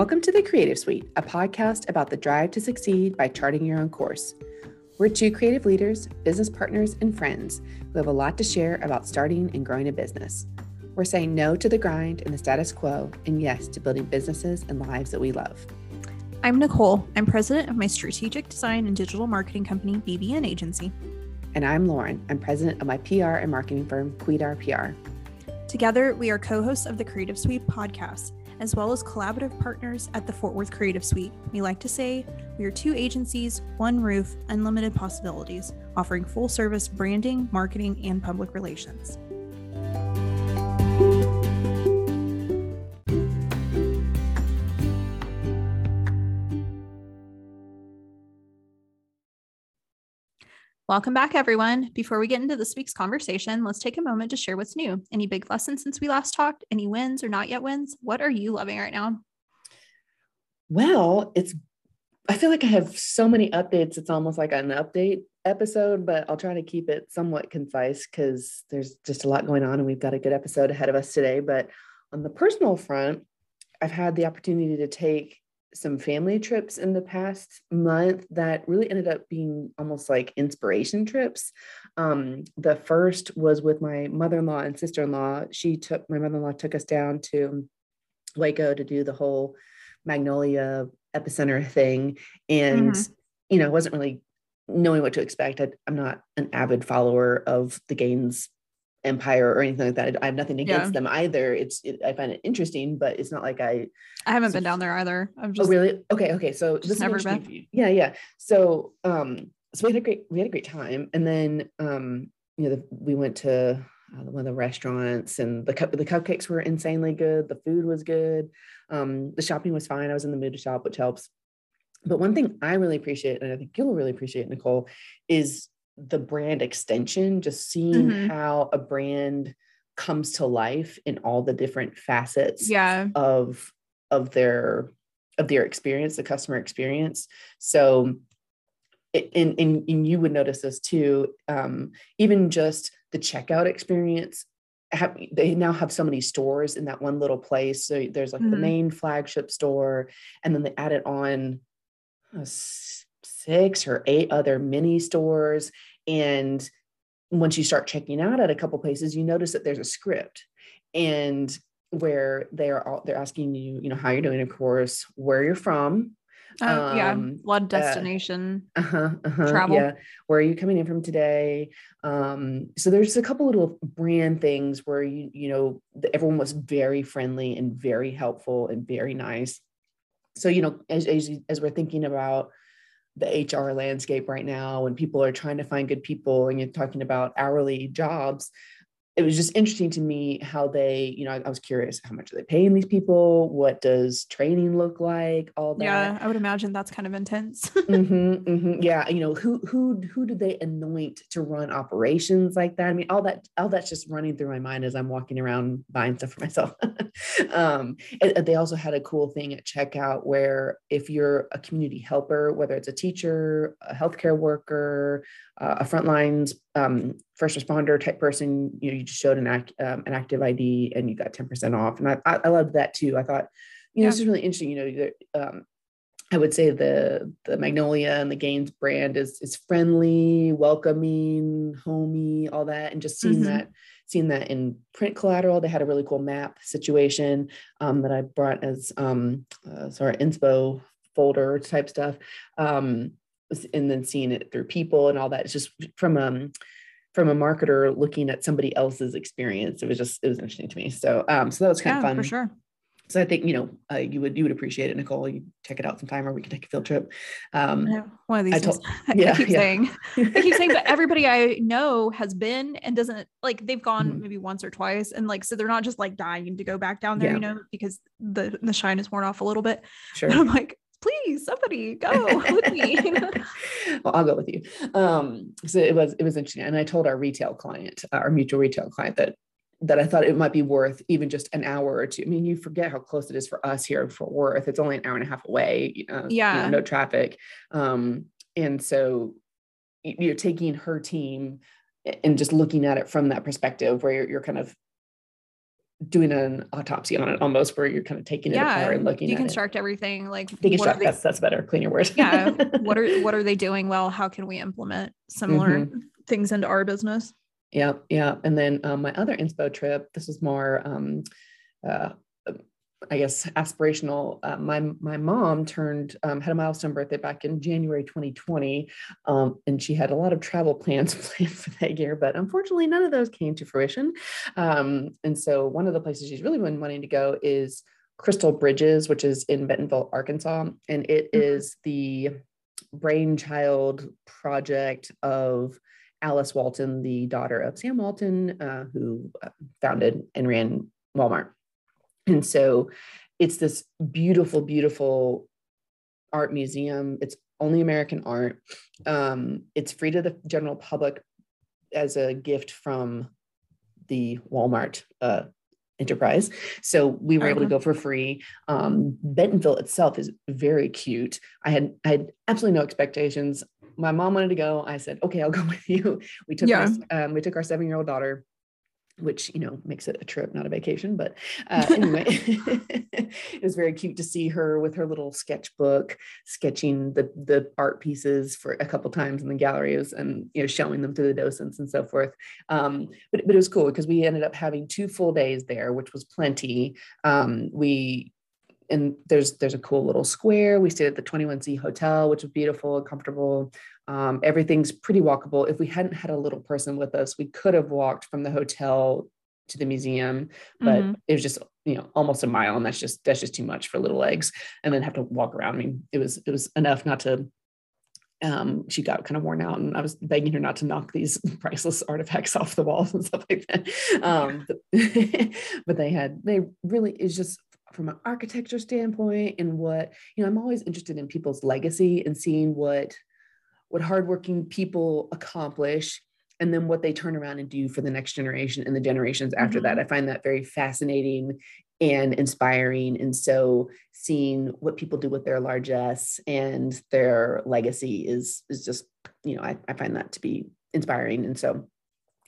Welcome to the Creative Suite, a podcast about the drive to succeed by charting your own course. We're two creative leaders, business partners, and friends who have a lot to share about starting and growing a business. We're saying no to the grind and the status quo, and yes to building businesses and lives that we love. I'm Nicole. I'm president of my strategic design and digital marketing company, BBN Agency. And I'm Lauren. I'm president of my PR and marketing firm, Quidar PR. Together, we are co hosts of the Creative Suite podcast, as well as collaborative partners at the Fort Worth Creative Suite. We like to say we are two agencies, one roof, unlimited possibilities, offering full service branding, marketing, and public relations. Welcome back, everyone. Before we get into this week's conversation, let's take a moment to share what's new. Any big lessons since we last talked? Any wins or not yet wins? What are you loving right now? Well, it's, I feel like I have so many updates. It's almost like an update episode, but I'll try to keep it somewhat concise because there's just a lot going on and we've got a good episode ahead of us today. But on the personal front, I've had the opportunity to take some family trips in the past month that really ended up being almost like inspiration trips. Um, the first was with my mother-in-law and sister-in-law. She took my mother-in-law took us down to Waco to do the whole Magnolia epicenter thing, and mm-hmm. you know, wasn't really knowing what to expect. I, I'm not an avid follower of the Gaines empire or anything like that. I have nothing against yeah. them either. It's it, I find it interesting, but it's not like I. I haven't so, been down there either. I'm oh, just oh really okay. Okay, so this never been. Yeah, yeah. So um, so we had a great we had a great time, and then um, you know the, we went to uh, one of the restaurants, and the cup the cupcakes were insanely good. The food was good. Um, the shopping was fine. I was in the mood to shop, which helps. But one thing I really appreciate, and I think you'll really appreciate, Nicole, is the brand extension, just seeing mm-hmm. how a brand comes to life in all the different facets yeah. of of their of their experience, the customer experience. So and, and, and you would notice this too, um, even just the checkout experience. Have, they now have so many stores in that one little place. So there's like mm-hmm. the main flagship store, and then they added on uh, six or eight other mini stores and once you start checking out at a couple places, you notice that there's a script and where they are all, they're asking you, you know, how you're doing, of course, where you're from. Uh, um, yeah, a lot of destination uh, uh-huh, uh-huh, travel. Yeah, where are you coming in from today? Um, so there's a couple little brand things where you you know everyone was very friendly and very helpful and very nice. So you know as as, as we're thinking about the HR landscape right now when people are trying to find good people and you're talking about hourly jobs it was just interesting to me how they, you know, I, I, was curious how much are they paying these people? What does training look like? All that. Yeah, I would imagine that's kind of intense. mm-hmm, mm-hmm. Yeah, you know, who who who do they anoint to run operations like that? I mean, all that all that's just running through my mind as I'm walking around buying stuff for myself. um, and they also had a cool thing at checkout where if you're a community helper, whether it's a teacher, a healthcare worker, uh, a frontlines um, first responder type person, you know, you just showed an act, um, an active ID and you got 10% off. And I, I, I loved that too. I thought, you know, yeah. this is really interesting. You know, um, I would say the the Magnolia and the Gaines brand is is friendly, welcoming, homey, all that, and just seeing mm-hmm. that seeing that in print collateral. They had a really cool map situation um, that I brought as um, uh, sort of inspo folder type stuff. Um, and then seeing it through people and all that. It's just from um from a marketer looking at somebody else's experience. It was just it was interesting to me. So um so that was kind yeah, of fun for sure. So I think you know uh, you would you would appreciate it, Nicole. You check it out sometime, or we can take a field trip. Um, yeah, One of these. I, told, yeah, I keep yeah. saying, I keep saying, but everybody I know has been and doesn't like they've gone mm-hmm. maybe once or twice, and like so they're not just like dying to go back down there, you know, because the the shine is worn off a little bit. Sure. But I'm like, please somebody go with me well i'll go with you um so it was it was interesting and i told our retail client our mutual retail client that that I thought it might be worth even just an hour or two. I mean, you forget how close it is for us here in Fort Worth. It's only an hour and a half away. Uh, yeah, you know, no traffic. Um, and so you're taking her team and just looking at it from that perspective, where you're, you're kind of doing an autopsy on it almost where you're kind of taking it apart and looking deconstruct everything like deconstruct they, that's that's better clean your words. Yeah what are what are they doing? Well how can we implement similar mm-hmm. things into our business? Yeah yeah and then um, my other inspo trip this was more um, uh, I guess aspirational. Uh, my my mom turned um, had a milestone birthday back in January 2020, um, and she had a lot of travel plans planned for that year, but unfortunately none of those came to fruition. Um, and so one of the places she's really been wanting to go is Crystal Bridges, which is in Bentonville, Arkansas, and it mm-hmm. is the brainchild project of Alice Walton, the daughter of Sam Walton, uh, who uh, founded and ran Walmart. And so it's this beautiful, beautiful art museum. It's only American art. Um, it's free to the general public as a gift from the Walmart uh, enterprise. So we were able to uh-huh. go for free. Um, Bentonville itself is very cute. I had I had absolutely no expectations. My mom wanted to go. I said, "Okay, I'll go with you." We took yeah. our, um, we took our seven year old daughter which you know makes it a trip not a vacation but uh, anyway it was very cute to see her with her little sketchbook sketching the the art pieces for a couple times in the galleries and you know showing them to the docents and so forth um, but, but it was cool because we ended up having two full days there which was plenty um, we and there's there's a cool little square. We stayed at the 21C Hotel, which was beautiful and comfortable. Um, everything's pretty walkable. If we hadn't had a little person with us, we could have walked from the hotel to the museum, but mm-hmm. it was just you know almost a mile, and that's just that's just too much for little legs. And then have to walk around. I mean, it was it was enough not to. Um, she got kind of worn out, and I was begging her not to knock these priceless artifacts off the walls and stuff like that. Um, but, but they had they really is just from an architecture standpoint and what you know i'm always interested in people's legacy and seeing what what hardworking people accomplish and then what they turn around and do for the next generation and the generations after mm-hmm. that i find that very fascinating and inspiring. And so seeing what people do with their largesse and their legacy is is just you know I, I find that to be inspiring. And so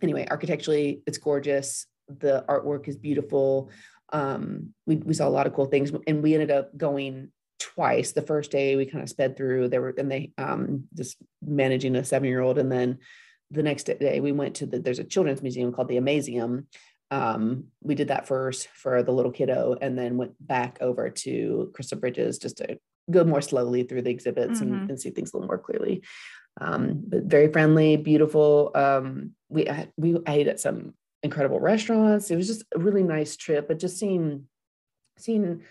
anyway architecturally it's gorgeous. The artwork is beautiful. Um, we, we saw a lot of cool things and we ended up going twice the first day we kind of sped through there were and they um, just managing a seven year old and then the next day we went to the there's a children's museum called the Amazeum um, we did that first for the little kiddo and then went back over to crystal bridges just to go more slowly through the exhibits mm-hmm. and, and, see things a little more clearly um, but very friendly beautiful um, we we ate at some incredible restaurants. It was just a really nice trip, but just seeing seeing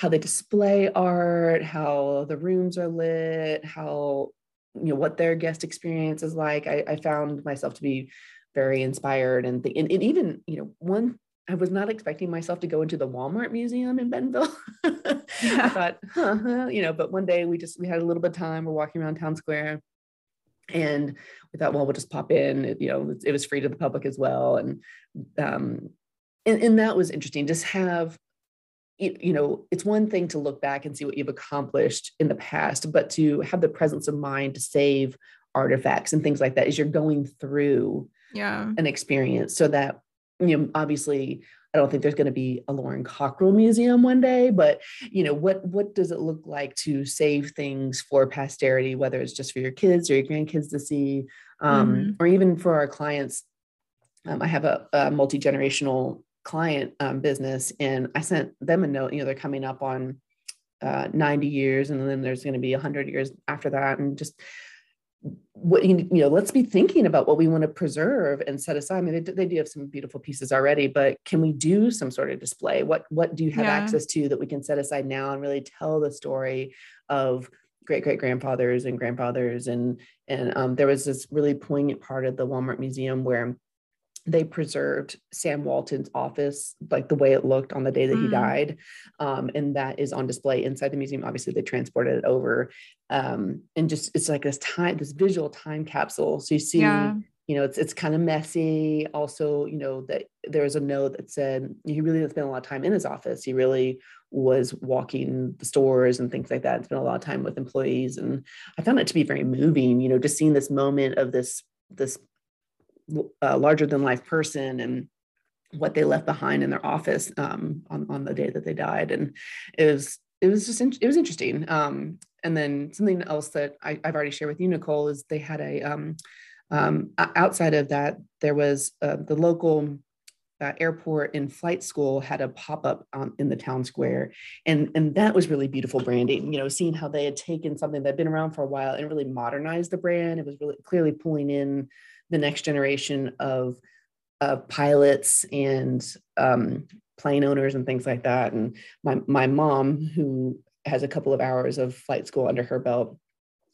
how they display art, how the rooms are lit, how you know what their guest experience is like. I, I found myself to be very inspired and, the, and, and even you know one I was not expecting myself to go into the Walmart museum in Bentonville. I thought, huh, you know, but one day we just we had a little bit of time. We're walking around town square, and we thought, well, we'll just pop in. It, you know, it was free to the public as well, and um, and, and that was interesting. Just have you know, it's one thing to look back and see what you've accomplished in the past, but to have the presence of mind to save artifacts and things like that as you're going through yeah. an experience so that you know obviously I don't think there's going to be a Lauren Cockrell museum one day, but you know, what what does it look like to save things for posterity, whether it's just for your kids or your grandkids to see, um, mm-hmm. or even for our clients? Um, I have a, a multi generational client um, business, and I sent them a note. You know, they're coming up on uh, 90 years, and then there's going to be 100 years after that, and just what you know let's be thinking about what we want to preserve and set aside i mean they, they do have some beautiful pieces already but can we do some sort of display what what do you have yeah. access to that we can set aside now and really tell the story of great great grandfathers and grandfathers and and um, there was this really poignant part of the walmart museum where they preserved Sam Walton's office, like the way it looked on the day that mm. he died. Um, and that is on display inside the museum. Obviously, they transported it over. Um, and just it's like this time, this visual time capsule. So you see, yeah. you know, it's it's kind of messy. Also, you know, that there was a note that said he really spent a lot of time in his office. He really was walking the stores and things like that. Spent a lot of time with employees. And I found it to be very moving, you know, just seeing this moment of this this uh, larger than life person and what they left behind in their office um, on, on the day that they died. And it was, it was just, in, it was interesting. Um, and then something else that I, have already shared with you, Nicole, is they had a, um, um, outside of that, there was uh, the local uh, airport and flight school had a pop-up um, in the town square and and that was really beautiful branding you know seeing how they had taken something that had been around for a while and really modernized the brand it was really clearly pulling in the next generation of uh, pilots and um, plane owners and things like that. And my my mom who has a couple of hours of flight school under her belt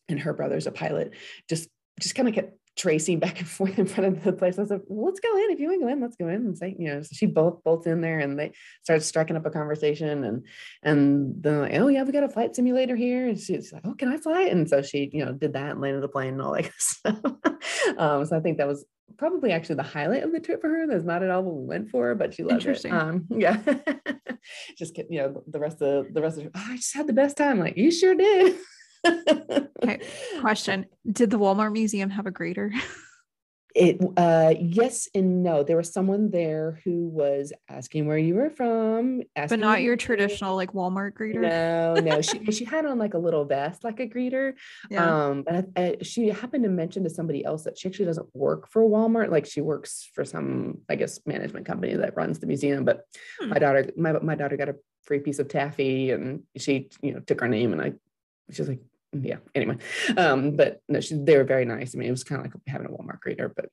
and her brother's a pilot just just kind of kept tracing back and forth in front of the place. I said, like, let's go in. If you want to go in, let's go in and say, you know, so she both bolts in there and they started striking up a conversation and and then like, oh yeah, we got a flight simulator here. And she's like, oh, can I fly? And so she, you know, did that and landed the plane and all that stuff. um, so I think that was probably actually the highlight of the trip for her. That's not at all what we went for, but she loved it. Um, yeah. just you know, the rest of the rest of oh, I just had the best time. Like, you sure did okay. Question Did the Walmart Museum have a grader? It uh yes and no. There was someone there who was asking where you were from, but not your traditional like Walmart greeter. No, no. She she had on like a little vest, like a greeter. Yeah. Um, but I, I, she happened to mention to somebody else that she actually doesn't work for Walmart. Like she works for some, I guess, management company that runs the museum. But hmm. my daughter, my my daughter got a free piece of taffy, and she you know took her name, and I she's like, yeah anyway um but no she, they were very nice i mean it was kind of like having a walmart greeter but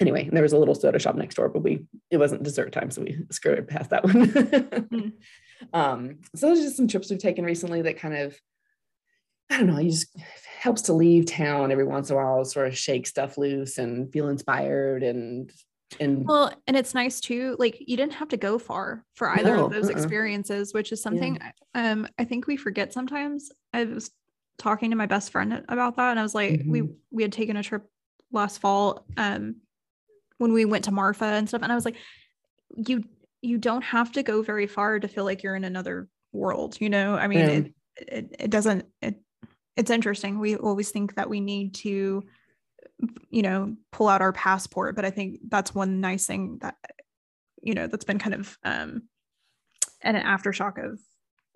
anyway there was a little soda shop next door but we it wasn't dessert time so we skirted past that one mm. um so those are just some trips we've taken recently that kind of i don't know you just helps to leave town every once in a while sort of shake stuff loose and feel inspired and and well and it's nice too like you didn't have to go far for either no, of those uh-uh. experiences which is something yeah. um i think we forget sometimes i was talking to my best friend about that and I was like mm-hmm. we we had taken a trip last fall um when we went to Marfa and stuff and I was like you you don't have to go very far to feel like you're in another world you know I mean yeah. it, it it doesn't it it's interesting we always think that we need to you know pull out our passport but I think that's one nice thing that you know that's been kind of um and an aftershock of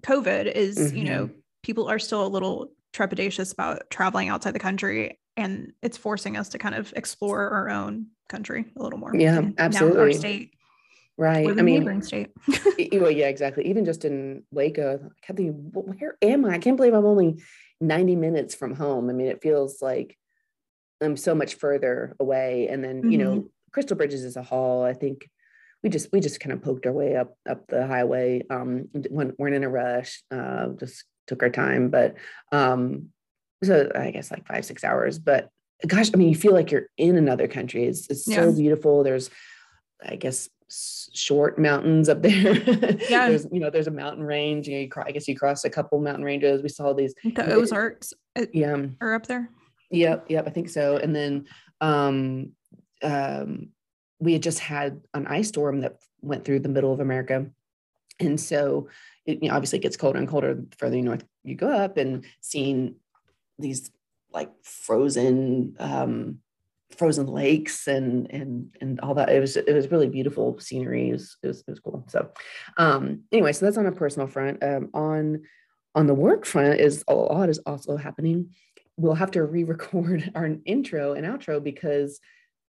covid is mm-hmm. you know mm-hmm. people are still a little trepidatious about traveling outside the country and it's forcing us to kind of explore our own country a little more. Yeah absolutely our state. Right i mean neighboring state. well yeah exactly. Even just in waco i kept thinking where am i? I can't believe i'm only 90 minutes from home. I mean it feels like i'm so much further away. And then mm-hmm. you know mm-hmm. crystal bridges is a haul. I think we just we just kind of poked our way up up the highway. Um when we're in a rush uh just took our time, but um, so I guess like five, six hours. But gosh, I mean, you feel like you're in another country. It's, it's yeah. so beautiful. There's, I guess, short mountains up there. Yeah. there's, you know, there's a mountain range. You know, you I guess you crossed a couple mountain ranges. We saw these. The Ozarks. Uh, yeah. Are up there. Yep. Yep. I think so. And then, um, um, we had just had an ice storm that went through the middle of America. And so it you know, obviously gets colder and colder the further north you go up and seeing these like frozen um, frozen lakes and and and all that it was it was really beautiful scenery. It was it was, it was cool. So um anyway so that's on a personal front. Um on on the work front is a lot is also happening. We'll have to re-record our intro and outro because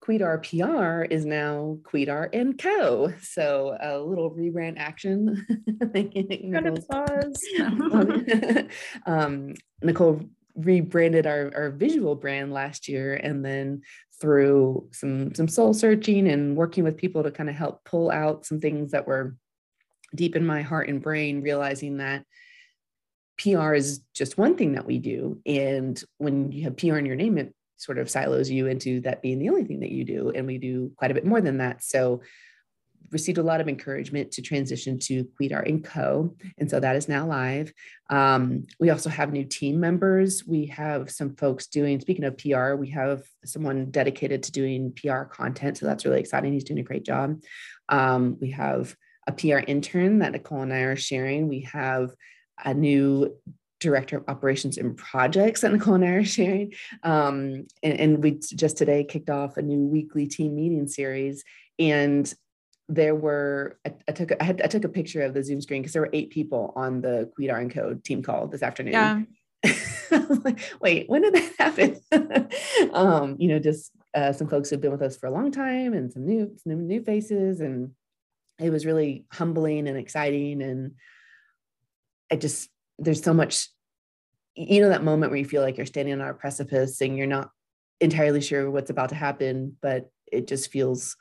Quidar PR is now Quidar and Co. So a little rebrand action. um, Nicole rebranded our, our visual brand last year and then through some some soul searching and working with people to kind of help pull out some things that were deep in my heart and brain realizing that PR is just one thing that we do and when you have PR in your name it sort of silos you into that being the only thing that you do. And we do quite a bit more than that. So received a lot of encouragement to transition to Quidar and Co. And so that is now live. Um, we also have new team members. We have some folks doing, speaking of PR, we have someone dedicated to doing PR content. So that's really exciting. He's doing a great job. Um, we have a PR intern that Nicole and I are sharing. We have a new director of operations and projects that Nicole and I are sharing. Um, and, and, we just today kicked off a new weekly team meeting series. And there were I, I took I had I took a picture of the Zoom screen because there were eight people on the Quidar and Co team call this afternoon. Yeah. like, Wait, when did that happen? um, you know, just uh, some folks who've been with us for a long time and some new some new faces, and it was really humbling and exciting. And I just there's so much, you know, that moment where you feel like you're standing on a precipice and you're not entirely sure what's about to happen, but it just feels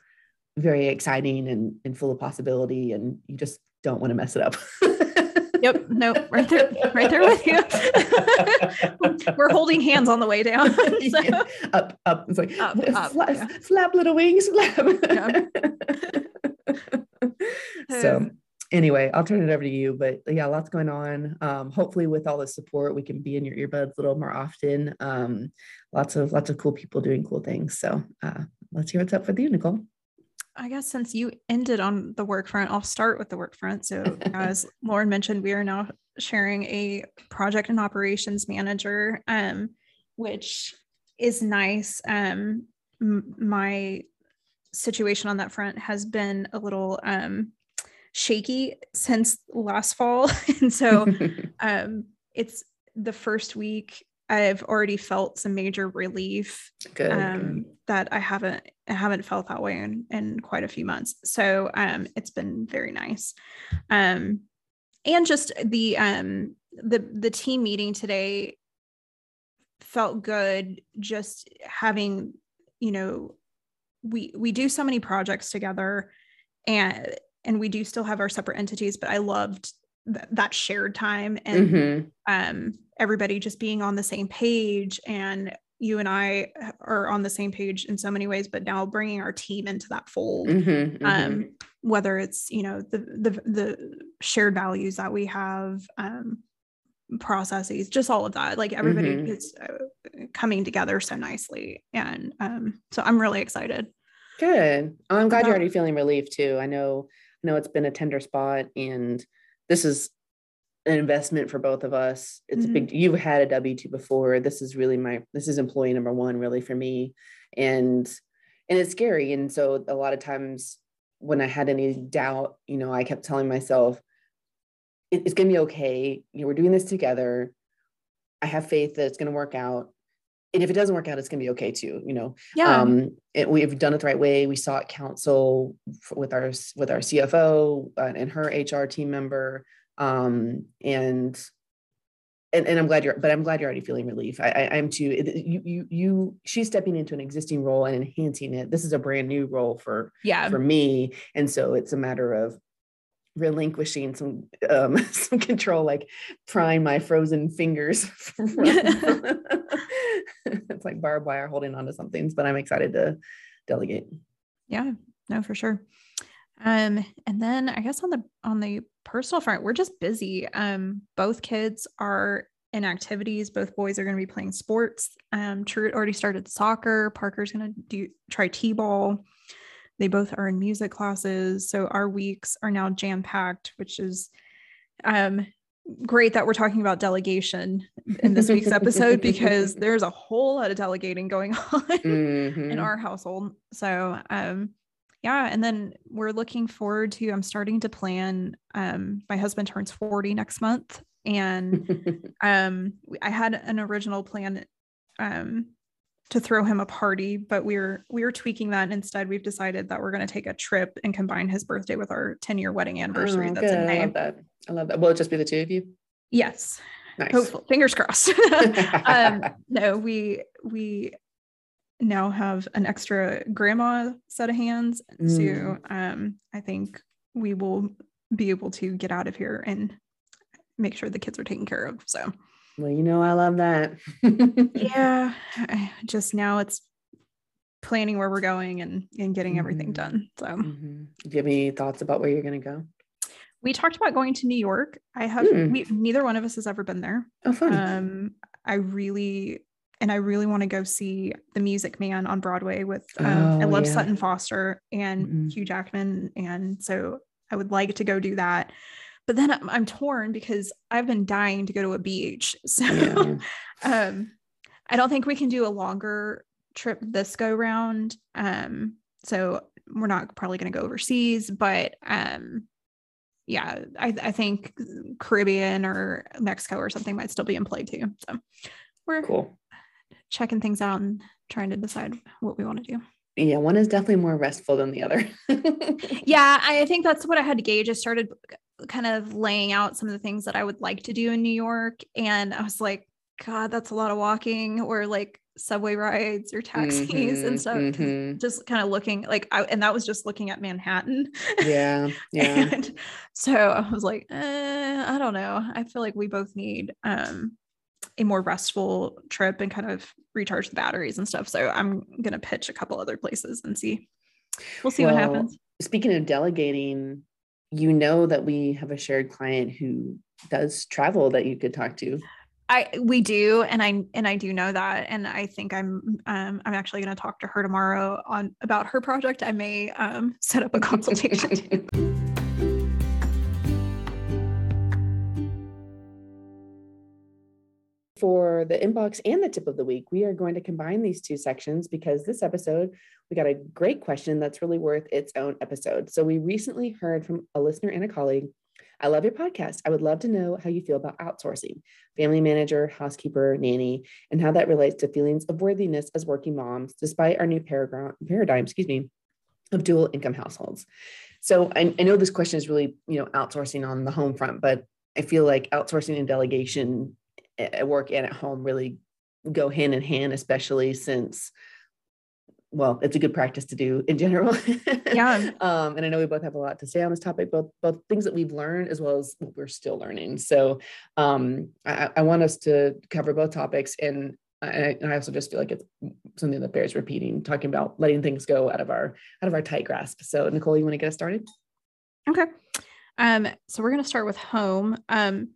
very exciting and, and full of possibility and you just don't want to mess it up yep no right there right there with you we're holding hands on the way down so. yeah. up up it's like up, up, flap, yeah. little wings flap Yeah. so anyway i'll turn it over to you but yeah lots going on um, hopefully with all the support we can be in your earbuds a little more often um, lots of lots of cool people doing cool things so uh, let's hear what's up for you nicole I guess since you ended on the work front, I'll start with the work front. So, as Lauren mentioned, we are now sharing a project and operations manager, um, which is nice. Um, m- my situation on that front has been a little um, shaky since last fall. and so, um, it's the first week I've already felt some major relief good, um, that I haven't I haven't felt that way in, in quite a few months. So um, it's been very nice. Um, and just the um, the the team meeting today felt good. Just having you know we we do so many projects together, and and we do still have our separate entities. But I loved th- that shared time and Mhm. um, everybody just being on the same page and you and I are on the same page in so many ways, but now bringing our team into that fold, Mhm, mhm. um, whether it's you know the the the shared values that we have, um, processes, just all of that, like everybody Mhm. is uh, coming together so nicely, and um, so I'm really excited. Good. Oh, I'm glad you're already feeling relief too. I know, know it's been a tender spot, and this is an investment for both of us. It's a big. Mm-hmm. You've had a W two before. This is really my. This is employee number one, really for me, and and it's scary. And so a lot of times when I had any doubt, you know, I kept telling myself, it- it's gonna be okay. You know, we're doing this together. I have faith that it's gonna work out. And if it doesn't work out, it's gonna be okay too. You know, Yeah, um it, we've done it the right way. We sought counsel with our with our cfo uh, and her hr team member um and and, and i'm glad you're but i'm glad you're already feeling relief. I, I i'm too it- you you you she's stepping into an existing role and enhancing it. This is a brand new role for yeah, for me and so it's a matter of relinquishing some um some control like prying my frozen fingers from it's like barbed wire holding on to some things but i'm excited to delegate yeah, no, for sure. Um, and then I guess on the on the personal front, we're just busy. Um, both kids are in activities. Both boys are going to be playing sports. Um, Truett already started soccer. Parker's going to do try t-ball. They both are in music classes, so our weeks are now jam packed, which is um great that we're talking about delegation in this week's episode because there's a whole lot of delegating going on in Mhm. our household. So um yeah, and then we're looking forward to I'm starting to plan um my husband turns 40 next month and um I had an original plan um to throw him a party, but we're we're tweaking that instead we've decided that we're going to take a trip and combine his birthday with our 10 year wedding anniversary Oh, that's in good. I love that. I love that. Will it just be the two of you? Yes. Nice. Hopefully, fingers crossed. um, no, we we now have an extra grandma set of hands. So Mm. um, I think we will be able to get out of here and make sure the kids are taken care of. So well, you know, I love that. yeah, I- just now it's planning where we're going and and getting everything Mhm. done. So Mhm. Do you have any thoughts about where you're going to go? we talked about going to New York. I have Hmm. we neither one of us has ever been there. Oh, fun. um i really and i really want to go see the music man on broadway with um, i Oh, love yeah. sutton foster and Mhm. hugh jackman and so i would like to go do that but then i'm, I'm torn because i've been dying to go to a beach so yeah. um i don't think we can do a longer trip this go round um so we're not probably going to go overseas, but um, yeah, I, I think Caribbean or Mexico or something might still be in play too. So we're cool. checking things out and trying to decide what we want to do. Yeah, one is definitely more restful than the other. yeah, I think that's what I had to gauge. I started kind of laying out some of the things that I would like to do in New York. And I was like, God, that's a lot of walking or like subway rides or taxis mm-hmm, and stuff. Mm-hmm. Just kind of looking like, I, and that was just looking at Manhattan. Yeah. Yeah. and so I was like, eh, I don't know. I feel like we both need um, a more restful trip and kind of recharge the batteries and stuff. So I'm going to pitch a couple other places and see. We'll see well, what happens. Speaking of delegating, you know that we have a shared client who does travel that you could talk to. I we do, and I and I do know that, and I think I'm um, I'm actually going to talk to her tomorrow on about her project. I may um, set up a consultation. For the inbox and the tip of the week, we are going to combine these two sections because this episode, we got a great question that's really worth its own episode. So, we recently heard from a listener and a colleague I love your podcast. I would love to know how you feel about outsourcing, family manager, housekeeper, nanny, and how that relates to feelings of worthiness as working moms, despite our new paradigm, paradigm excuse me, of dual income households. So I, I know this question is really, you know, outsourcing on the home front, but I feel like outsourcing and delegation at work and at home really go hand in hand, especially since well, it's a good practice to do in general. Yeah. um, and I know we both have a lot to say on this topic, both both things that we've learned as well as what we're still learning. So um, I, I, want us to cover both topics, and I, and I also just feel like it's something that bears repeating, talking about letting things go out of our out of our tight grasp. So Nicole, you want to get us started? Okay. Um, so we're going to start with home. Um,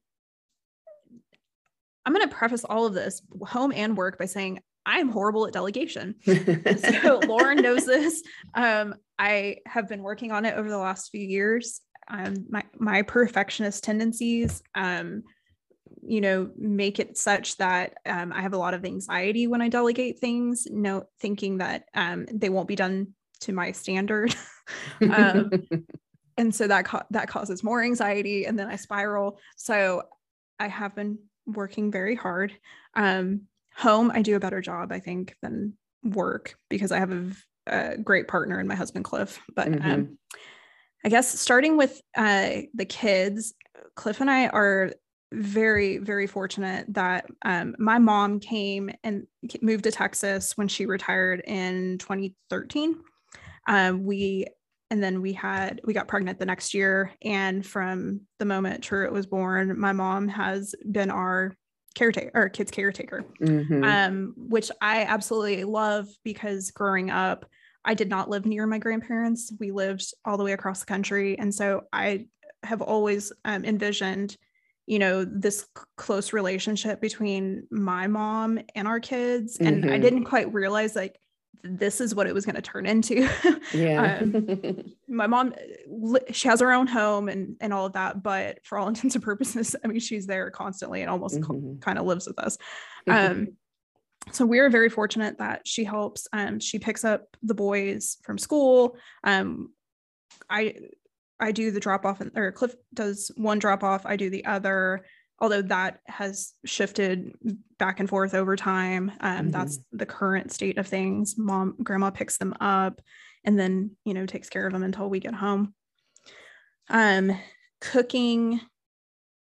I'm going to preface all of this, home and work, by saying I'm horrible at delegation. so Lauren knows this. Um, I have been working on it over the last few years. Um, my my perfectionist tendencies, um, you know, make it such that um, I have a lot of anxiety when I delegate things. No, thinking that um, they won't be done to my standard. um, and so that ca- that causes more anxiety, and then I spiral. So I have been working very hard. Um, home, I do a better job, I think, than work because I have a, a great partner in my husband, Cliff. But um, mm-hmm. um, I guess starting with uh, the kids, Cliff and I are very, very fortunate that um, my mom came and moved to Texas when she retired in 2013. Um, we and then we had we got pregnant the next year. And from the moment Truett was born my mom has been our caretaker or kids caretaker. Mm-hmm. um, which i absolutely love because growing up i did not live near my grandparents. We lived all the way across the country. And so i have always um, envisioned you know this c- close relationship between my mom and our kids. And mm-hmm. i didn't quite realize like this is what it was going to turn into. Yeah. um, my mom, she has her own home and and all of that, but for all intents and purposes, I mean, she's there constantly and almost mm-hmm. kind of lives with us. Um, so we're very fortunate that she helps. Um, she picks up the boys from school. Um, I I do the drop off, and or Cliff does one drop off. I do the other although that has shifted back and forth over time. Um, mm-hmm. That's the current state of things. Mom, grandma picks them up and then, you know, takes care of them until we get home. Um, cooking,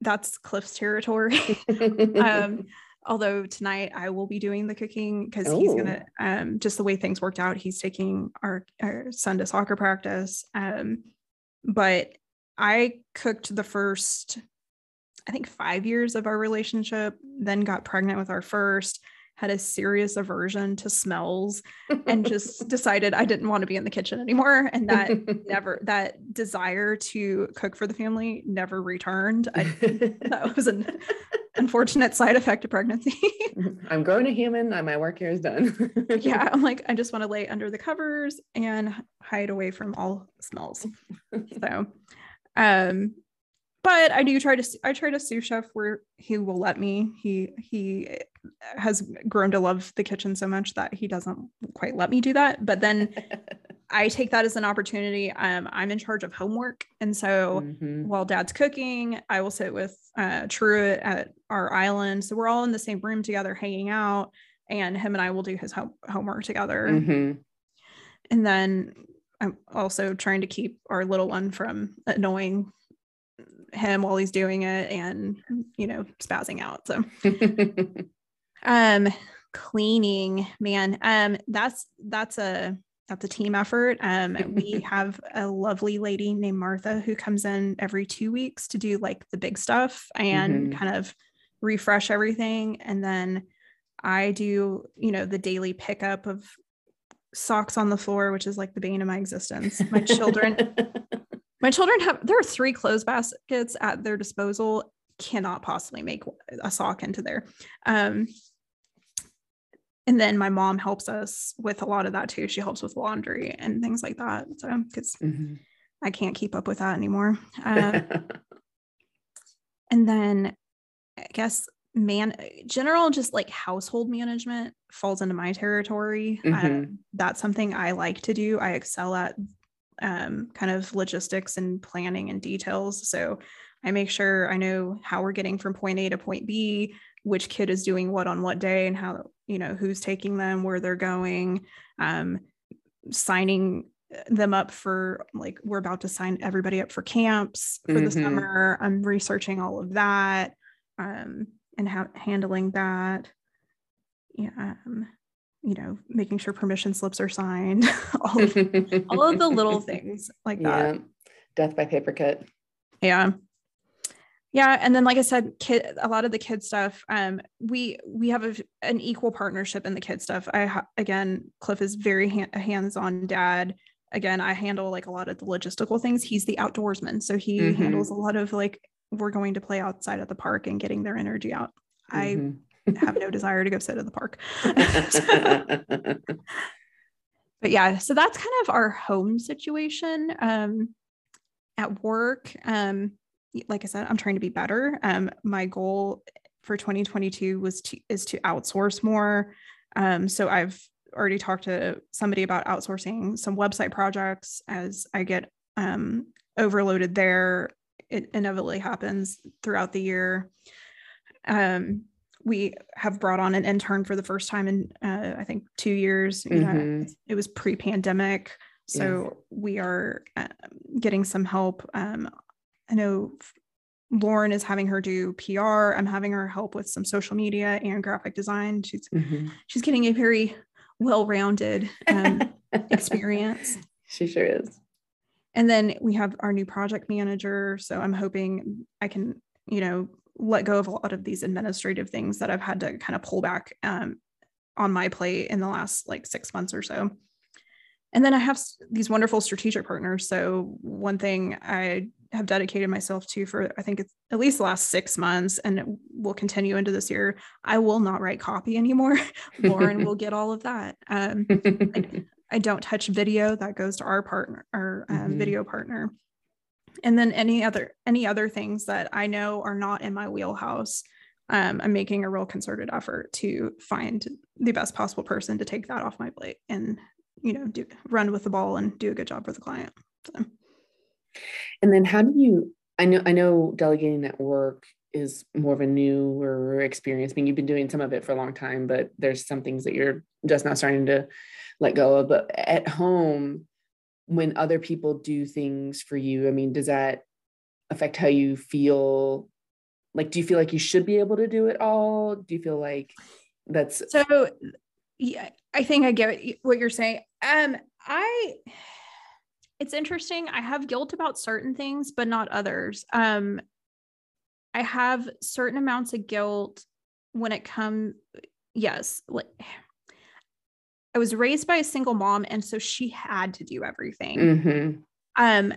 that's Cliff's territory. um, although tonight I will be doing the cooking because he's gonna um, just the way things worked out. He's taking our, our son to soccer practice. Um, but I cooked the first I think five years of our relationship, then got pregnant with our first, had a serious aversion to smells, and just decided I didn't want to be in the kitchen anymore. And that never, that desire to cook for the family never returned. I, that was an unfortunate side effect of pregnancy. I'm growing a human. My work here is done. yeah. I'm like, I just want to lay under the covers and hide away from all smells. So, um, but I do try to I try to sous chef where he will let me. He he has grown to love the kitchen so much that he doesn't quite let me do that. But then I take that as an opportunity. Um, I'm in charge of homework. And so Mhm. while dad's cooking, I will sit with uh, Truett at our island. So we're all in the same room together, hanging out, and him and I will do his home- homework together. Mhm. And then I'm also trying to keep our little one from annoying him while he's doing it and, you know, spazzing out. So, um, cleaning, man, um, that's, that's a, that's a team effort. Um, we have a lovely lady named Martha who comes in every two weeks to do like the big stuff and Mhm. kind of refresh everything. And then I do, you know, the daily pickup of socks on the floor, which is like the bane of my existence. My children, my children have there are three clothes baskets at their disposal. Cannot possibly make a sock into there. Um, and then my mom helps us with a lot of that too. She helps with laundry and things like that. So because Mhm. I can't keep up with that anymore. Um, and then I guess man general just like household management falls into my territory. Um, Mhm. that's something I like to do. I excel at um, kind of logistics and planning and details. So I make sure I know how we're getting from point A to point B, which kid is doing what on what day, and how you know who's taking them, where they're going, um, signing them up for like we're about to sign everybody up for camps for the Mhm. summer. I'm researching all of that um, and ha- handling that. Yeah, um, you know, making sure permission slips are signed, all of all of the little things like that. yeah. Death by paper cut. Yeah. Yeah, and then like I said, kid, a lot of the kid stuff. Um, we we have a, an equal partnership in the kid stuff. I ha- again, Cliff is very ha- hands-on dad. Again, I handle like a lot of the logistical things. He's the outdoorsman, so he Mhm. handles a lot of like we're going to play outside at the park and getting their energy out. I Mhm. Have no desire to go sit in the park. but yeah, so that's kind of our home situation. Um, at work, um, like I said, I'm trying to be better. Um, my goal for 2022 was to is to outsource more. Um, so I've already talked to somebody about outsourcing some website projects as I get um, overloaded there. It inevitably happens throughout the year. Um, we have brought on an intern for the first time in uh, I think two years. You know, Mhm. it was pre-pandemic, so we are um, getting some help. Um, I know Lauren is having her do PR. I'm having her help with some social media and graphic design. She's Mhm. she's getting a very well-rounded um, experience. She sure is. And then we have our new project manager. So I'm hoping I can, you know, let go of a lot of these administrative things that I've had to kind of pull back um, on my plate in the last like six months or so. And then I have these wonderful strategic partners. So one thing I have dedicated myself to for I think it's at least the last six months, and will continue into this year. I will not write copy anymore. Lauren will get all of that. Um, I don't touch video that goes to our partner, our um, Mhm. video partner. And then any other any other things that I know are not in my wheelhouse, um, I'm making a real concerted effort to find the best possible person to take that off my plate and you know do run with the ball and do a good job for the client. So, And then how do you I know I know delegating at work is more of a newer experience. I mean, you've been doing some of it for a long time, but there's some things that you're just now starting to let go of. But at home, when other people do things for you, I mean, does that affect how you feel? Like, do you feel like you should be able to do it all? Do you feel like that's so yeah, I think I get what you're saying. Um, I it's interesting. I have guilt about certain things, but not others. Um, I have certain amounts of guilt when it comes. Yes, like I was raised by a single mom, and so she had to do everything. Mhm. Um,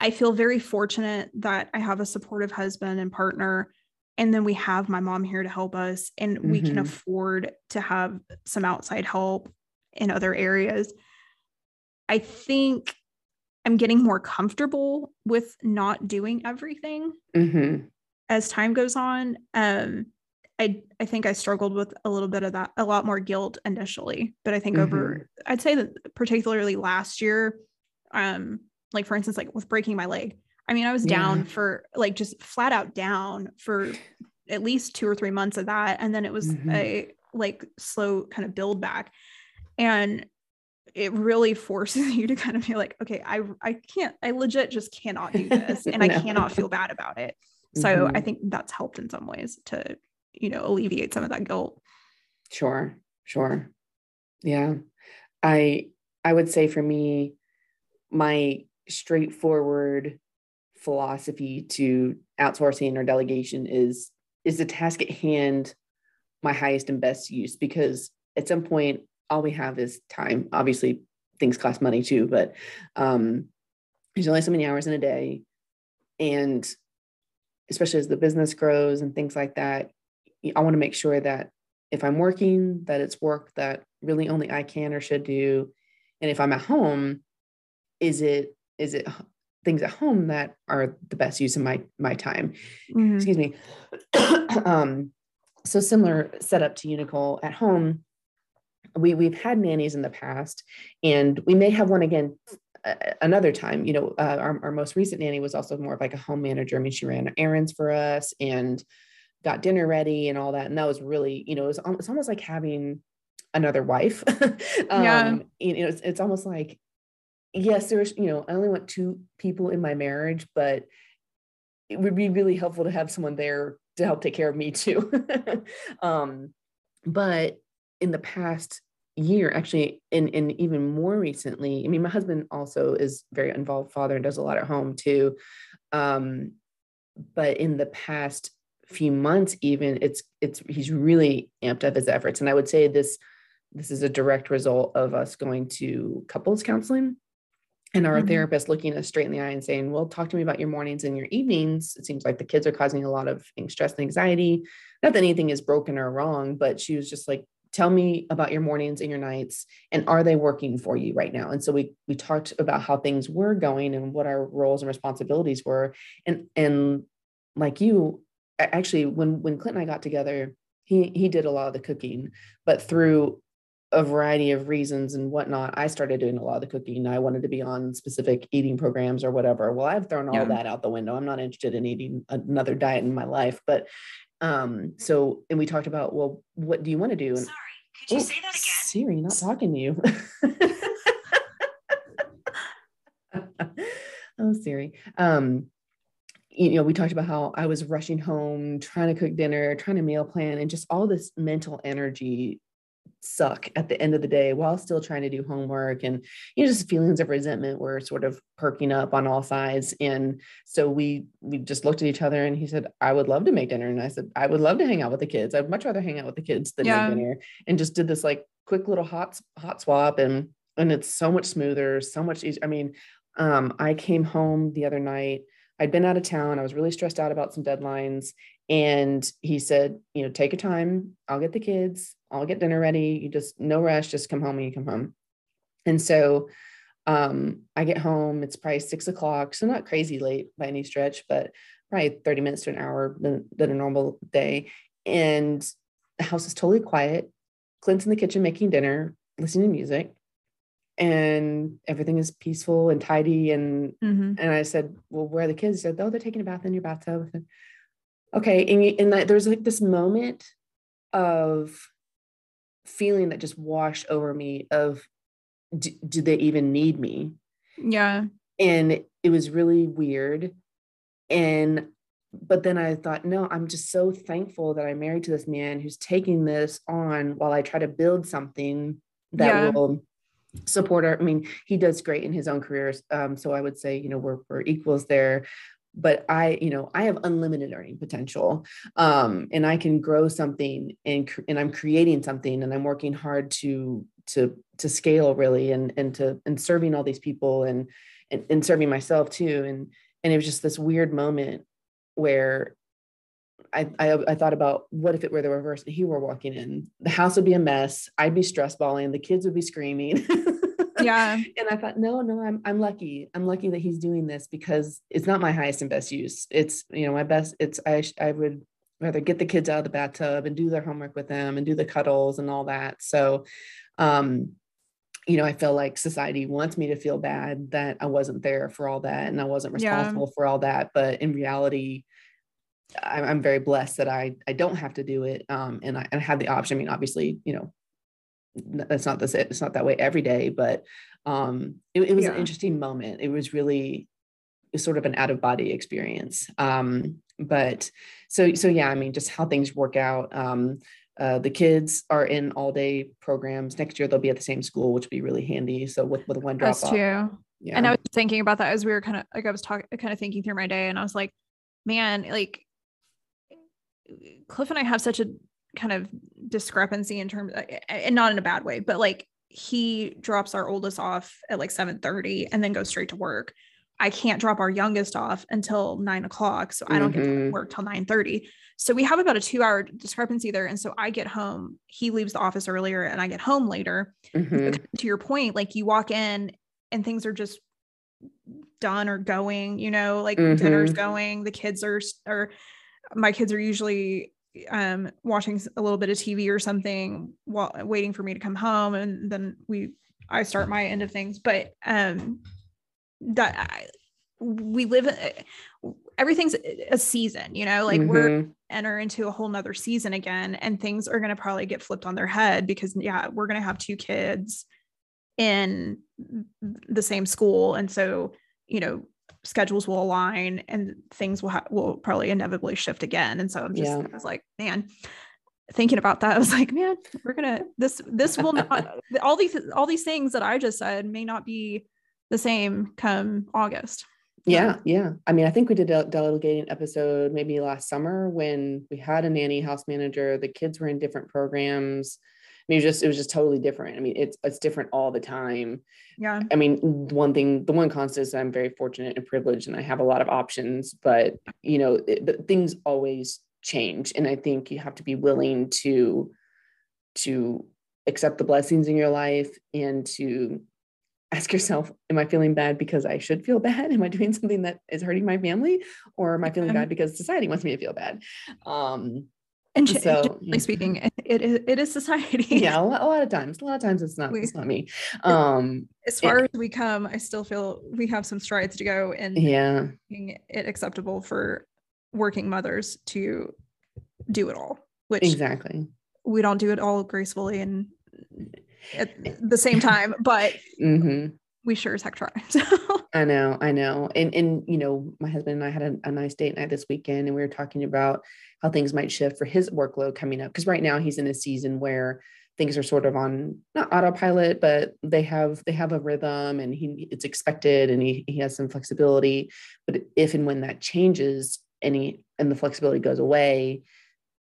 I feel very fortunate that I have a supportive husband and partner. And then we have my mom here to help us, and we can Mhm. afford to have some outside help in other areas. I think I'm getting more comfortable with not doing everything Mhm. as time goes on. Um, I I think I struggled with a little bit of that, a lot more guilt initially. But I think mm-hmm. over I'd say that particularly last year, um, like for instance, like with breaking my leg. I mean, I was down yeah. for like just flat out down for at least two or three months of that. And then it was mm-hmm. a like slow kind of build back. And it really forces you to kind of be like, okay, I I can't, I legit just cannot do this and no. I cannot feel bad about it. So mm-hmm. I think that's helped in some ways to, you know, alleviate some of that guilt. Sure, sure. Yeah. I I would say for me, my straightforward philosophy to outsourcing or delegation is is the task at hand my highest and best use because at some point all we have is time obviously things cost money too but um there's only so many hours in a day and especially as the business grows and things like that i want to make sure that if i'm working that it's work that really only i can or should do. And if i'm at home is it is it things at home that are the best use of my my time? Mm-hmm. excuse me. Um so similar setup to you Nicole at home. We we've had nannies in the past and we may have one again uh, another time. You know uh, our, our most recent nanny was also more of like a home manager. I mean she ran errands for us and got dinner ready and all that and that was really you know it was it's almost like having another wife um, yeah. you know it's, it's almost like yes, there's, you know, I only want two people in my marriage, but it would be really helpful to have someone there to help take care of me too. um, but in the past year, actually, and, and even more recently, I mean, my husband also is very involved father and does a lot at home too. Um, but in the past few months, even it's it's he's really amped up his efforts. And I would say this this is a direct result of us going to couples counseling and our mm-hmm. therapist looking us straight in the eye and saying, Well, talk to me about your mornings and your evenings. It seems like the kids are causing a lot of stress and anxiety. Not that anything is broken or wrong, but she was just like, Tell me about your mornings and your nights, and are they working for you right now? And so we we talked about how things were going and what our roles and responsibilities were. And and like you, actually, when when Clint and I got together, he he did a lot of the cooking, but through a variety of reasons and whatnot, I started doing a lot of the cooking. I wanted to be on specific eating programs or whatever. Well, I've thrown all yeah. that out the window. I'm not interested in eating another diet in my life. But um, so, and we talked about, well, what do you want to do? And, Sorry, could you oh, say that again? Siri, not talking to you. oh, Siri. Um, you know, we talked about how I was rushing home, trying to cook dinner, trying to meal plan, and just all this mental energy suck at the end of the day while still trying to do homework and you know just feelings of resentment were sort of perking up on all sides. And so we we just looked at each other and he said i would love to make dinner. And i said i would love to hang out with the kids. I'd much rather hang out with the kids than yeah. make dinner. And just did this like quick little hot hot swap and and it's so much smoother so much easier i mean um i came home the other night I'd been out of town. I was really stressed out about some deadlines. And he said, you know, take your time. I'll get the kids. I'll get dinner ready. You just no rush. Just come home when you come home. And so um, I get home. It's probably six o'clock, so not crazy late by any stretch, but probably thirty minutes to an hour than, than a normal day. And the house is totally quiet. Clint's in the kitchen making dinner, listening to music, and everything is peaceful and tidy. And mm-hmm. and I said, "Well, where are the kids?" He said, "Oh, they're taking a bath in your bathtub." okay and, and that, there's like this moment of feeling that just washed over me of do, do they even need me yeah and it was really weird and but then i thought no i'm just so thankful that i'm married to this man who's taking this on while i try to build something that yeah. will support our i mean he does great in his own career um, so i would say you know we're, we're equals there. But i you know i have unlimited earning potential um, and i can grow something and and i'm creating something and i'm working hard to to to scale really and and to and serving all these people and and, and serving myself too. And and it was just this weird moment where I, I, I thought about what if it were the reverse and he were walking in the house would be a mess i'd be stress balling the kids would be screaming yeah and i thought no no i'm i'm lucky i'm lucky that he's doing this because it's not my highest and best use it's you know my best it's i i would rather get the kids out of the bathtub and do their homework with them and do the cuddles and all that. So, um, you know, I feel like society wants me to feel bad that I wasn't there for all that and I wasn't responsible yeah. for all that. But in reality, I'm, I'm, very blessed that I I don't have to do it. Um, and I, I have the option. I mean, obviously, you know, that's not this it's not that way every day, but um, it, it was yeah. an interesting moment. It was really sort of an out of body experience. Um, but so so yeah, I mean, just how things work out. Um, uh, the kids are in all day programs. Next year they'll be at the same school, which would be really handy. So with with one drop That's off. True. Yeah. And I was thinking about that as we were kind of like I was talking, kind of thinking through my day, and I was like, man, like Cliff and I have such a kind of discrepancy in terms, and not in a bad way, but like he drops our oldest off at like 7 30 and then goes straight to work. I can't drop our youngest off until nine o'clock. So I don't mm-hmm. get to mm-hmm. work till 9 30. So we have about a two hour discrepancy there. And so I get home, he leaves the office earlier and I get home later. Mm-hmm. To your point, like you walk in and things are just done or going, you know, like mm-hmm. dinner's going, the kids are, are, my kids are usually um watching a little bit of TV or something while waiting for me to come home and then we I start my end of things but um that I, we live everything's a season you know like mm-hmm. we're enter into a whole nother season again and things are going to probably get flipped on their head because yeah we're going to have two kids in the same school and so you know schedules will align and things will ha- will probably inevitably shift again and so i'm just yeah. i was like man thinking about that i was like man we're gonna this this will not all these all these things that i just said may not be the same come August. Yeah, yeah. I mean, I think we did a delegating episode maybe last summer when we had a nanny house manager. The kids were in different programs. Mean, it was just it was just totally different. I mean, it's it's different all the time. Yeah. I mean, one thing, the one constant is I'm very fortunate and privileged, and I have a lot of options. But you know, it, but things always change, and I think you have to be willing to to accept the blessings in your life and to ask yourself am i feeling bad because i should feel bad am i doing something that is hurting my family or am i feeling bad because society wants me to feel bad um and so, generally speaking it is it is society yeah a lot, a lot, of times a lot of times it's not we, it's not me um as far it, as we come i still feel we have some strides to go in yeah making it acceptable for working mothers to do it all which exactly we don't do it all gracefully and at the same time, but mm-hmm. we sure as heck try. So. I know, I know. And and you know, my husband and I had a, a, nice date night this weekend and we were talking about how things might shift for his workload coming up. Because right now he's in a season where things are sort of on not autopilot, but they have they have a rhythm and he it's expected and he he has some flexibility. But if and when that changes and he and the flexibility goes away,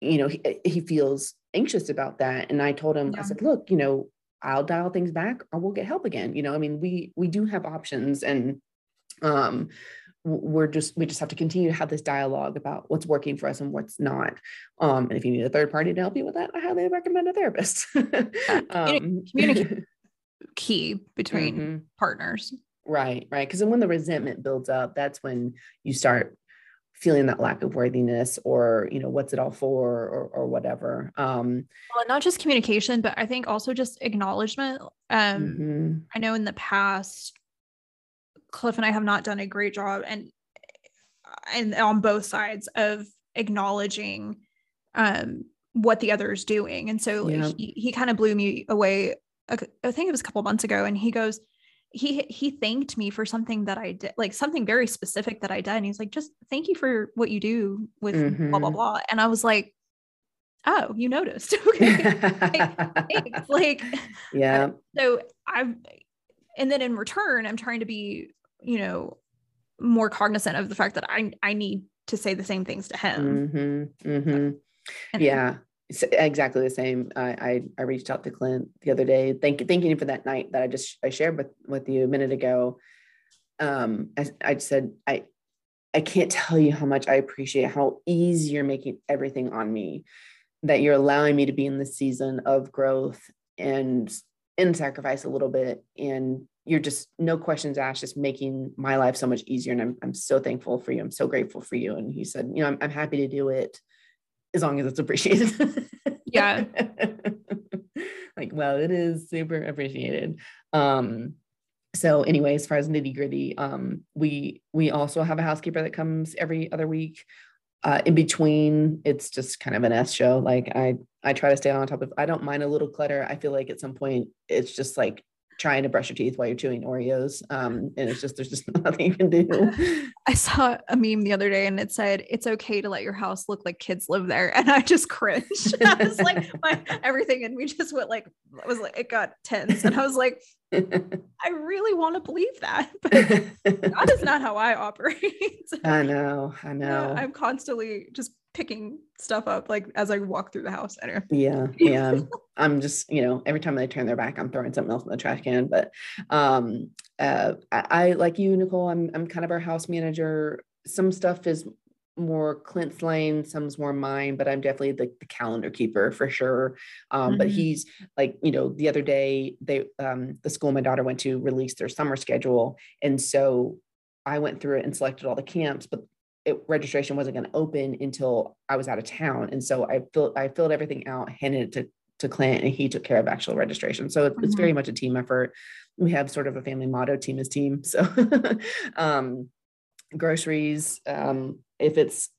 you know, he, he feels anxious about that. And I told him, yeah. I said, look, you know, I'll dial things back or we'll get help again. You know, I mean, we we do have options and um we're just we just have to continue to have this dialogue about what's working for us and what's not. Um and if you need a third party to help you with that i highly recommend a therapist. Um, communicate key between mm-hmm. partners. Right right because then when the resentment builds up that's when you start feeling that lack of worthiness or you know what's it all for or, or whatever. Um well not just communication but i think also just acknowledgement. Um mm-hmm. i know in the past cliff and i have not done a great job and and on both sides of acknowledging um what the other is doing and so yeah. he, he kind of blew me away i think it was a couple months ago and he goes he he thanked me for something that I did, like something very specific that I did. And he's like, just thank you for what you do with mm-hmm. blah blah mm-hmm. blah. And I was like, oh, you noticed. okay. like, like, yeah. So I've and then in return, I'm trying to be, you know, more cognizant of the fact that I I need to say the same things to him. Mm-hmm. Mm-hmm. yeah exactly the same. I, I, I reached out to Clint the other day, thank thanking him for that night that I just I shared with with you a minute ago. Um, I, I said I I can't tell you how much I appreciate how easy you're making everything on me, that you're allowing me to be in the season of growth and in sacrifice a little bit, and you're just no questions asked, just making my life so much easier. And I'm I'm so thankful for you. I'm so grateful for you. And he said, you know, I'm I'm happy to do it as long as it's appreciated. Yeah. like, well, it is super appreciated. Um, so anyway, as far as nitty gritty, um, we we also have a housekeeper that comes every other week. Uh, in between, it's just kind of an S show. Like I I try to stay on top of. I don't mind a little clutter. I feel like at some point it's just like trying to brush your teeth while you're chewing Oreos. Um, and it's just there's just nothing you can do. I saw a meme the other day and it said it's okay to let your house look like kids live there. And I just cringed. I was like my everything in me just went like it was like it got tense. And I was like, I really want to believe that, but that is not how I operate. I know, I know. Yeah, I'm constantly just picking stuff up like as I walk through the house. Anyway. Yeah, yeah. I'm just, you know, every time they turn their back, I'm throwing something else in the trash can. But um uh I, I like you, Nicole, I'm I'm kind of our house manager. Some stuff is more Clint's lane, some's more mine, but I'm definitely the, the calendar keeper for sure. Um, mm-hmm. But he's like, you know, the other day they um, the school my daughter went to released their summer schedule, and so I went through it and selected all the camps, but it, registration wasn't going to open until I was out of town, and so I filled I filled everything out, handed it to to Clint, and he took care of actual registration. So mm-hmm. it's very much a team effort. We have sort of a family motto: "Team is team." So. um, groceries um, if it's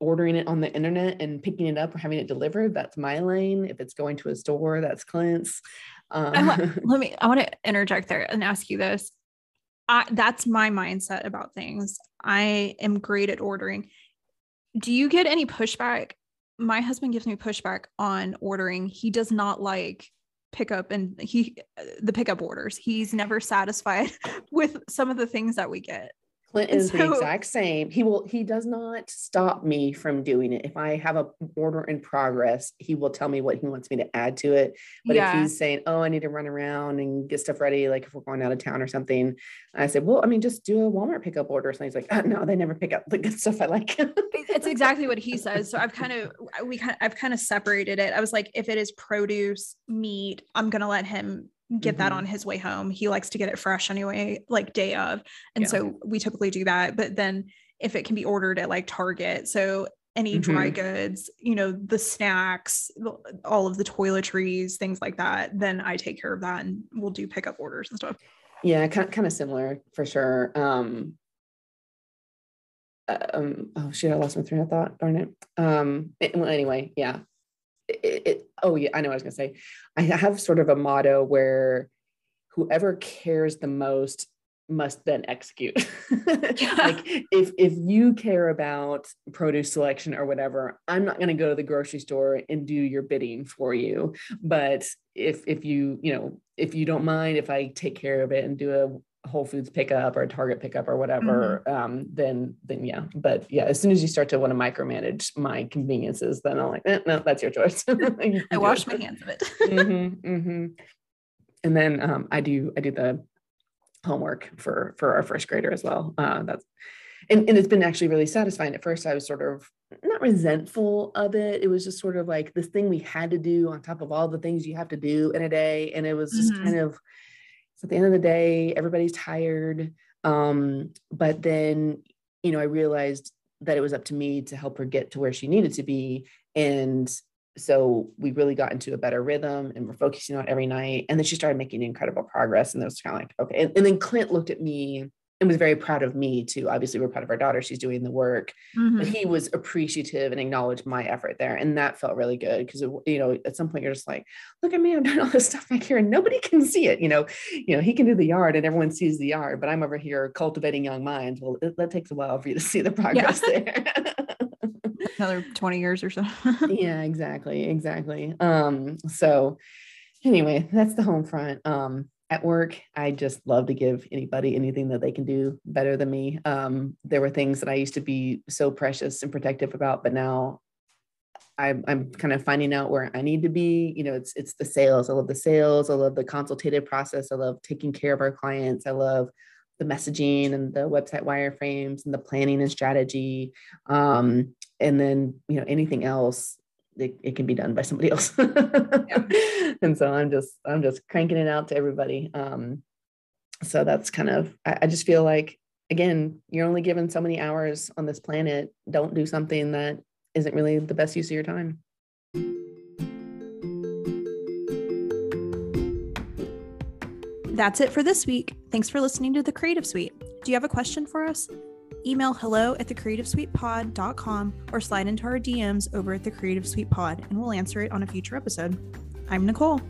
ordering it on the internet and picking it up or having it delivered, that's my lane. If it's going to a store, that's Clint's. Um, want, let me, I want to interject there and ask you this. I, that's my mindset about things. I am great at ordering. Do you get any pushback? My husband gives me pushback on ordering. He does not like pickup and he the pickup orders. He's never satisfied with some of the things that we get. Clint is so, the exact same. He will he does not stop me from doing it. If I have a order in progress, he will tell me what he wants me to add to it. But yeah. if he's saying, "Oh, I need to run around and get stuff ready," like if we're going out of town or something, I said, "Well, I mean, just do a Walmart pickup order." So he's like, oh, "No, they never pick up the good stuff I like." it's exactly what he says. So I've kind of we kind of, I've kind of separated it. I was like, if it is produce, meat, I'm gonna let him get mm-hmm. that on his way home. He likes to get it fresh anyway, like day of. And yeah. so we typically do that. But then if it can be ordered at like Target, so any mm-hmm. dry goods, you know, the snacks, all of the toiletries, things like that, then I take care of that and we'll do pickup orders and stuff. Yeah, kind of, kind of similar for sure. Um, uh, um, oh shit, I lost my train of thought. Darn it. Um, it, well, anyway, yeah, it, it, oh yeah i know what i was going to say. I have sort of a motto where whoever cares the most must then execute. Yeah. like if if you care about produce selection or whatever i'm not going to go to the grocery store and do your bidding for you. But if if you you know if you don't mind if i take care of it and do a Whole Foods pickup or Target pickup or whatever, mm-hmm. um, then then yeah. But yeah, as soon as you start to want to micromanage my conveniences, then I'm like, eh, no, that's your choice. you I wash my hands of it. mm-hmm, mm-hmm. And then um, I do I do the homework for for our first grader as well. Uh, that's and, and it's been actually really satisfying. At first, I was sort of not resentful of it. It was just sort of like this thing we had to do on top of all the things you have to do in a day, and it was just mm-hmm. kind of so at the end of the day, everybody's tired. Um, but then, you know, I realized that it was up to me to help her get to where she needed to be. And so we really got into a better rhythm and we're focusing on every night. And then she started making incredible progress. And it was kind of like, okay. And, and then Clint looked at me and was very proud of me too. Obviously, we're proud of our daughter; she's doing the work. Mm-hmm. But he was appreciative and acknowledged my effort there, and that felt really good because you know at some point you're just like, look at me, I'm doing all this stuff back here, and nobody can see it. You know, you know he can do the yard, and everyone sees the yard, but I'm over here cultivating young minds. Well, it, that takes a while for you to see the progress yeah. there. Another 20 years or so. yeah, exactly, exactly. Um, so anyway, that's the home front. Um, at work, I just love to give anybody anything that they can do better than me. Um, there were things that I used to be so precious and protective about, but now I'm, I'm kind of finding out where I need to be. You know, it's it's the sales. I love the sales. I love the consultative process. I love taking care of our clients. I love the messaging and the website wireframes and the planning and strategy. Um, and then you know anything else it, it can be done by somebody else. yeah. And so I'm just I'm just cranking it out to everybody. Um, so that's kind of I, I just feel like again you're only given so many hours on this planet. Don't do something that isn't really the best use of your time. That's it for this week. Thanks for listening to The Creative Suite. Do you have a question for us? Email hello at thecreativesuitepod.com or slide into our DMs over at The Creative Suite Pod and we'll answer it on a future episode. I'm Nicole.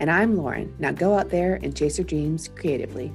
And I'm Lauren. Now go out there and chase your dreams creatively.